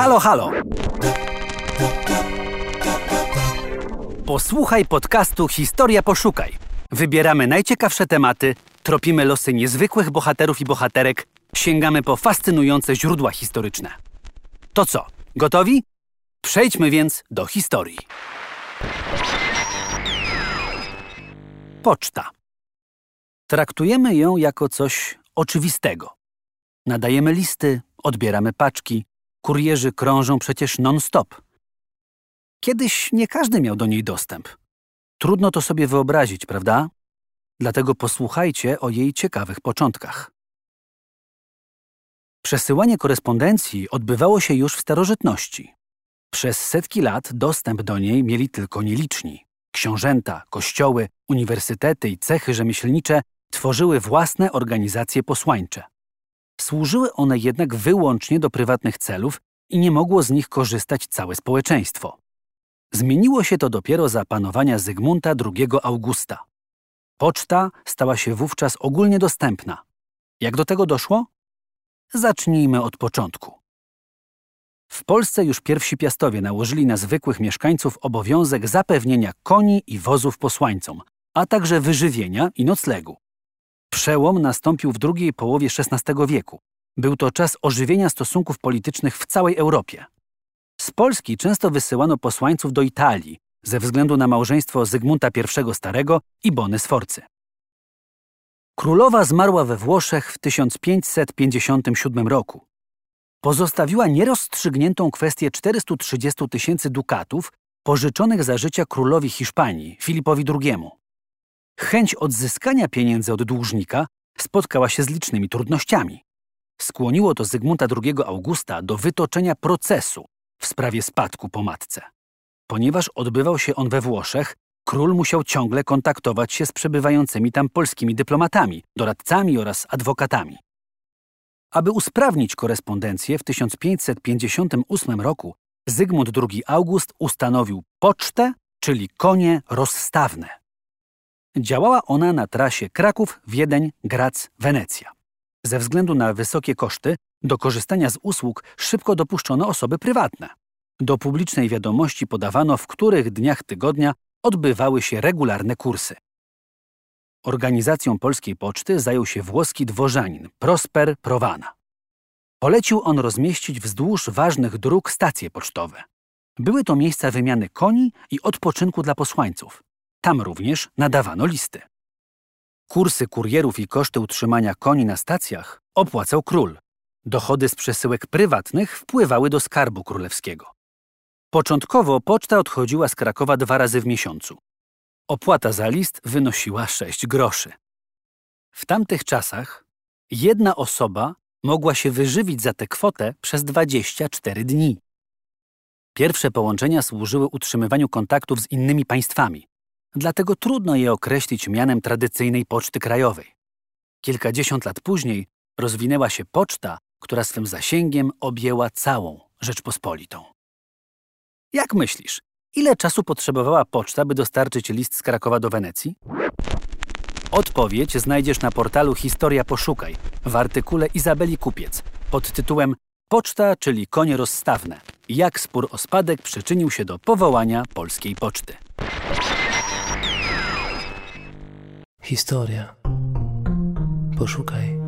Halo, halo! Posłuchaj podcastu Historia Poszukaj. Wybieramy najciekawsze tematy, tropimy losy niezwykłych bohaterów i bohaterek, sięgamy po fascynujące źródła historyczne. To co, gotowi? Przejdźmy więc do historii. Poczta. Traktujemy ją jako coś oczywistego. Nadajemy listy, odbieramy paczki, kurierzy krążą przecież non-stop. Kiedyś nie każdy miał do niej dostęp. Trudno to sobie wyobrazić, prawda? Dlatego posłuchajcie o jej ciekawych początkach. Przesyłanie korespondencji odbywało się już w starożytności. Przez setki lat dostęp do niej mieli tylko nieliczni. Książęta, kościoły, uniwersytety i cechy rzemieślnicze tworzyły własne organizacje posłańcze. Służyły one jednak wyłącznie do prywatnych celów i nie mogło z nich korzystać całe społeczeństwo. Zmieniło się to dopiero za panowania Zygmunta II Augusta. Poczta stała się wówczas ogólnie dostępna. Jak do tego doszło? Zacznijmy od początku. W Polsce już pierwsi piastowie nałożyli na zwykłych mieszkańców obowiązek zapewnienia koni i wozów posłańcom, a także wyżywienia i noclegu. Przełom nastąpił w drugiej połowie XVI wieku. Był to czas ożywienia stosunków politycznych w całej Europie. Z Polski często wysyłano posłańców do Italii ze względu na małżeństwo Zygmunta I Starego i Bony Sforcy. Królowa zmarła we Włoszech w 1557 roku. Pozostawiła nierozstrzygniętą kwestię 430 tysięcy dukatów pożyczonych za życia królowi Hiszpanii, Filipowi II. Chęć odzyskania pieniędzy od dłużnika spotkała się z licznymi trudnościami. Skłoniło to Zygmunta II Augusta do wytoczenia procesu w sprawie spadku po matce. Ponieważ odbywał się on we Włoszech, król musiał ciągle kontaktować się z przebywającymi tam polskimi dyplomatami, doradcami oraz adwokatami. Aby usprawnić korespondencję w 1558 roku Zygmunt II August ustanowił pocztę, czyli konie rozstawne. Działała ona na trasie Kraków, Wiedeń, Grac, Wenecja. Ze względu na wysokie koszty, do korzystania z usług szybko dopuszczono osoby prywatne. Do publicznej wiadomości podawano, w których dniach tygodnia odbywały się regularne kursy. Organizacją polskiej poczty zajął się włoski dworzanin Prosper Provana. Polecił on rozmieścić wzdłuż ważnych dróg stacje pocztowe. Były to miejsca wymiany koni i odpoczynku dla posłańców. Tam również nadawano listy. Kursy kurierów i koszty utrzymania koni na stacjach opłacał król. Dochody z przesyłek prywatnych wpływały do skarbu królewskiego. Początkowo poczta odchodziła z Krakowa dwa razy w miesiącu. Opłata za list wynosiła 6 groszy. W tamtych czasach jedna osoba mogła się wyżywić za tę kwotę przez 24 dni. Pierwsze połączenia służyły utrzymywaniu kontaktów z innymi państwami, dlatego trudno je określić mianem tradycyjnej poczty krajowej. Kilkadziesiąt lat później rozwinęła się poczta, która swym zasięgiem objęła całą Rzeczpospolitą. Jak myślisz, ile czasu potrzebowała poczta, by dostarczyć list z Krakowa do Wenecji? Odpowiedź znajdziesz na portalu Historia Poszukaj w artykule Izabeli Kupiec pod tytułem Poczta, czyli konie rozstawne. Jak spór o spadek przyczynił się do powołania polskiej poczty. Historia. Poszukaj.